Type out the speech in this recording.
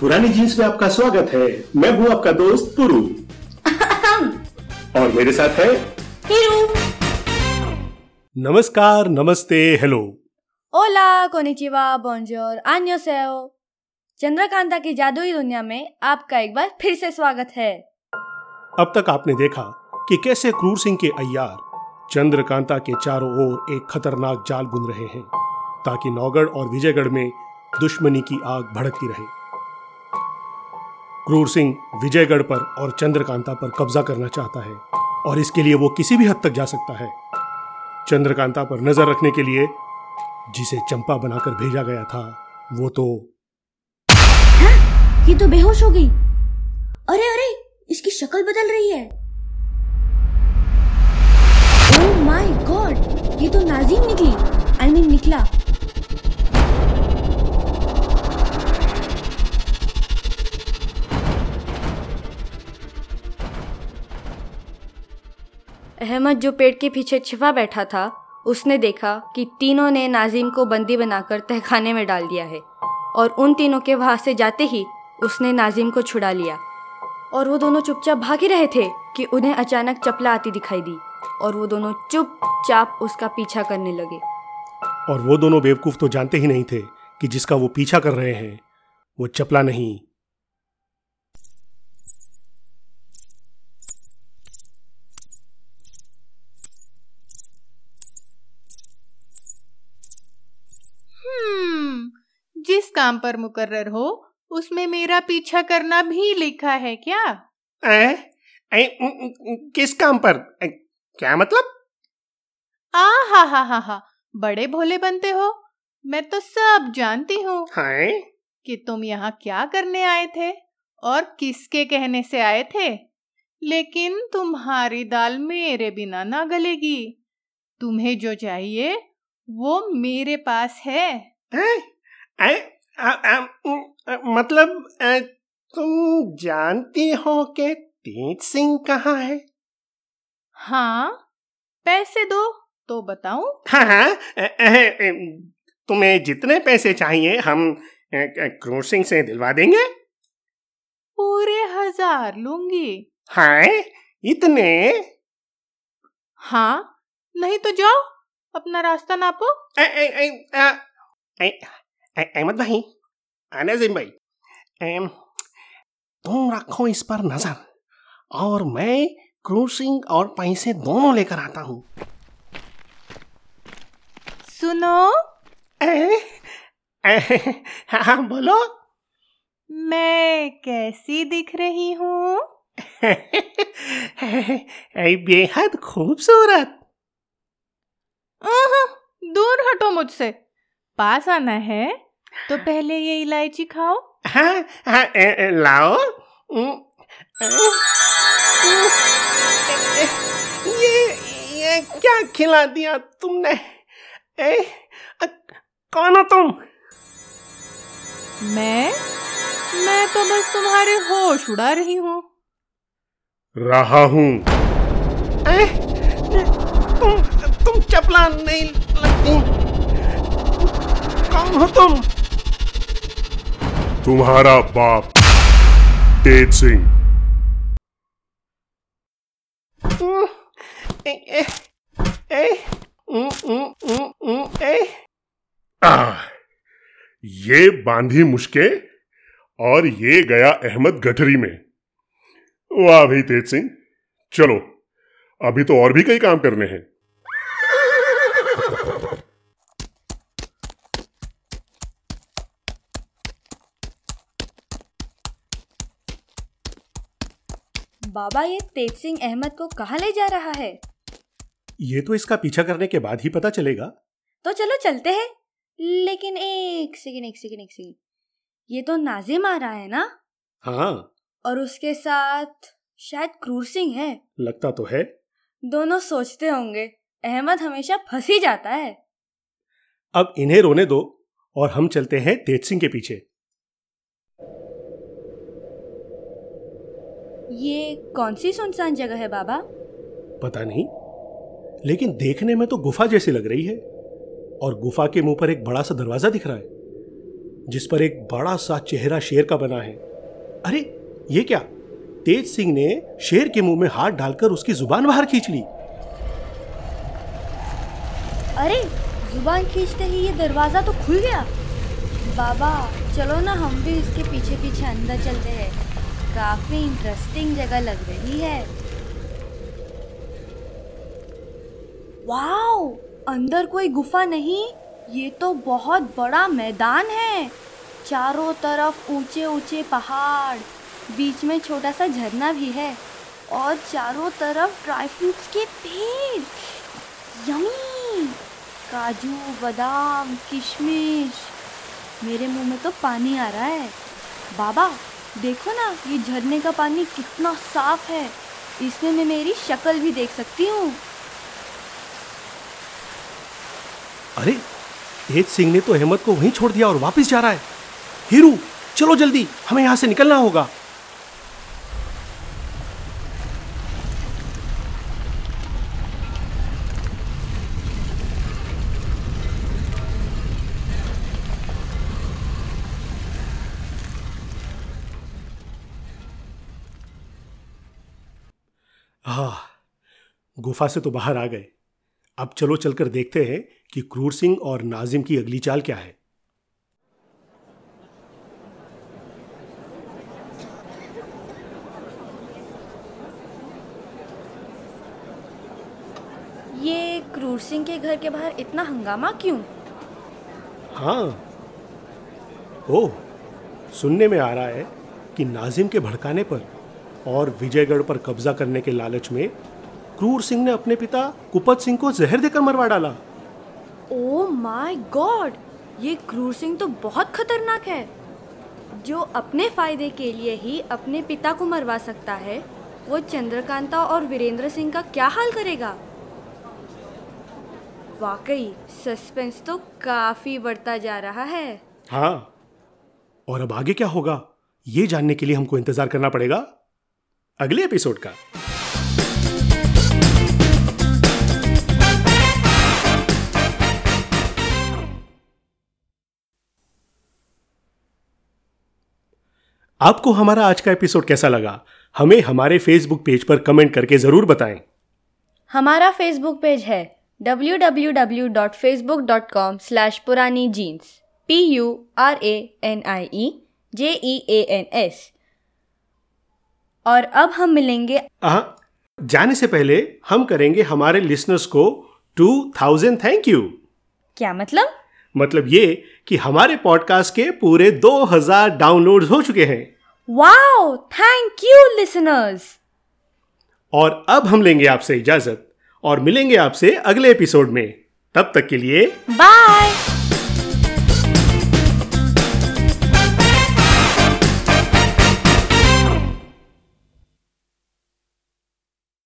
पुरानी जींस में आपका स्वागत है। मैं हूँ आपका दोस्त पुरु। और मेरे साथ है नमस्कार नमस्ते हेलो। ओला कोनिचिवा बोंजोर आन्योसेओ चंद्रकांता की जादुई दुनिया में आपका एक बार फिर से स्वागत है। अब तक आपने देखा कि कैसे क्रूर सिंह के अय्यार चंद्रकांता के चारों ओर एक खतरनाक जाल बुन रहे हैं ताकि नौगढ़ और विजयगढ़ में दुश्मनी की आग भड़कती रहे। क्रूर सिंह विजयगढ़ पर और चंद्रकांता पर कब्जा करना चाहता है और इसके लिए वो किसी भी हद तक जा सकता है। चंद्रकांता पर नज़र रखने के लिए जिसे चंपा बनाकर भेजा गया था वो तो ये तो बेहोश हो गई। अरे अरे इसकी शक्ल बदल रही है। ओह माय गॉड ये तो नाजिम निकली। आई I मीन mean, निकला। अहमद, जो पेड़ के पीछे छिपा बैठा था, उसने देखा कि तीनों ने नाजिम को बंदी बनाकर तहखाने में डाल दिया है और उन तीनों के वहाँ से जाते ही उसने नाजिम को छुड़ा लिया। और वो दोनों चुपचाप भाग ही रहे थे कि उन्हें अचानक चपला आती दिखाई दी और वो दोनों चुपचाप उसका पीछा करने लगे। और वो दोनों बेवकूफ़ तो जानते ही नहीं थे कि जिसका वो पीछा कर रहे हैं, वो चपला नहीं जिस काम पर मुकर्र हो उसमें मेरा पीछा करना भी लिखा है क्या? ए, ए, किस काम पर? ए, क्या मतलब? आ हा हा हा हा बड़े भोले बनते हो। मैं तो सब जानती हूँ हाय। कि तुम यहाँ क्या करने आए थे और किसके कहने से आए थे। लेकिन तुम्हारी दाल मेरे बिना ना गलेगी। तुम्हें जो चाहिए वो मेरे पास है। ए, आ, आ, आ, मतलब आ, तुम जानती हो कि तेज सिंह कहाँ है? हाँ पैसे दो तो बताऊँ? हाँ हाँ ए, ए, ए, तुम्हें जितने पैसे चाहिए हम क्रूर सिंह से दिलवा देंगे। पूरे हज़ार लूँगी। हाँ इतने? हाँ नहीं तो जाओ अपना रास्ता नापो। ए, ए, ए, आ, ए, अहमद भाई अनजीम भाई एम, तुम रखो इस पर नज़र और मैं क्रूर सिंह और पैसे दोनों लेकर आता हूँ सुनो ए, ए, हाँ बोलो मैं कैसी दिख रही हूँ बेहद खूबसूरत दूर हटो मुझसे पास आना है तो पहले ये इलायची खाओ। हाँ हाँ ए, ए, लाओ। ये ये क्या खिला दिया तुमने? ए, अ, कौन हो तुम? मैं? मैं तो बस तुम्हारे होश उड़ा रही हूँ। रहा हूँ। तुम तुम चपला नहीं लगती। कौन हो तुम तुम्हारा बाप तेज सिंह। ये बांधी मुश्के और ये गया अहमद गठरी में। वाह भाई तेज सिंह चलो अभी तो और भी कई काम करने हैं। बाबा ये तेज सिंह अहमद को कहाँ ले जा रहा है? ये तो इसका पीछा करने के बाद ही पता चलेगा। तो चलो चलते हैं। लेकिन एक सेकंड एक सेकंड एक सेकंड। ये तो नाजिम आ रहा है ना? हाँ। और उसके साथ शायद क्रूर सिंह है। लगता तो है। दोनों सोचते होंगे अहमद हमेशा फंस ही जाता है। अब इन्हें रोने दो और हम चलते हैं तेज सिंह के पीछे। ये कौन सी सुनसान जगह है बाबा? पता नहीं। लेकिन देखने में तो गुफा जैसी लग रही है। और गुफा के मुँह पर एक बड़ा सा दरवाज़ा दिख रहा है जिस पर एक बड़ा सा चेहरा शेर का बना है। अरे ये क्या? तेज सिंह ने शेर के मुँह में हाथ डालकर उसकी ज़ुबान बाहर खींच ली। अरे ज़ुबान खींचते ही ये दरवाज़ा तो खुल गया। बाबा चलो ना हम भी इसके पीछे पीछे अंदर चलते हैं। काफ़ी इंटरेस्टिंग जगह लग रही है। वाओ अंदर कोई गुफा नहीं? ये तो बहुत बड़ा मैदान है। चारों तरफ़ ऊँचे ऊँचे पहाड़, बीच में छोटा सा झरना भी है और चारों तरफ़ ड्राई फ्रूट्स के पेड़। यमी काजू, बादाम, किशमिश। मेरे मुँह में तो पानी आ रहा है। बाबा देखो ना, ये झरने का पानी कितना साफ़ है। इसमें मैं मेरी शक्ल भी देख सकती हूँ। अरे, तेज सिंह ने तो हेमंत को वहीं छोड़ दिया और वापस जा रहा है। हीरू, चलो जल्दी, हमें यहाँ से निकलना होगा। हाँ गुफा से तो बाहर आ गए। अब चलो चलकर देखते हैं कि क्रूर सिंह और नाजिम की अगली चाल क्या है। ये क्रूर सिंह के घर के बाहर इतना हंगामा क्यों? हाँ। ओह सुनने में आ रहा है कि नाजिम के भड़काने पर और विजयगढ़ पर कब्जा करने के लालच में क्रूर सिंह ने अपने पिता कुपत सिंह को जहर देकर मरवा डाला। ओ माय गॉड ये क्रूर सिंह तो बहुत खतरनाक है। जो अपने फ़ायदे के लिए ही अपने पिता को मरवा सकता है वो चंद्रकांता और वीरेंद्र सिंह का क्या हाल करेगा? वाकई सस्पेंस तो काफ़ी बढ़ता जा रहा है। हाँ और अब आगे क्या होगा? ये जानने के लिए हमको इंतज़ार करना पड़ेगा। अगले एपिसोड का। आपको हमारा आज का एपिसोड कैसा लगा? हमें हमारे फेसबुक पेज पर कमेंट करके ज़रूर बताएँ। हमारा फेसबुक पेज है www.facebook.com slash Purani jeans P U R A N I E J E A N S और अब हम मिलेंगे आ, जाने से पहले हम करेंगे हमारे लिसनर्स को टू थाउज़ेंड थैंक यू क्या मतलब? मतलब ये कि हमारे पॉडकास्ट के पूरे दो हज़ार डाउनलोड हो चुके हैं। वाओ थैंक यू लिसनर्स और अब हम लेंगे आपसे इजाज़त और मिलेंगे आपसे अगले एपिसोड में। तब तक के लिए बाय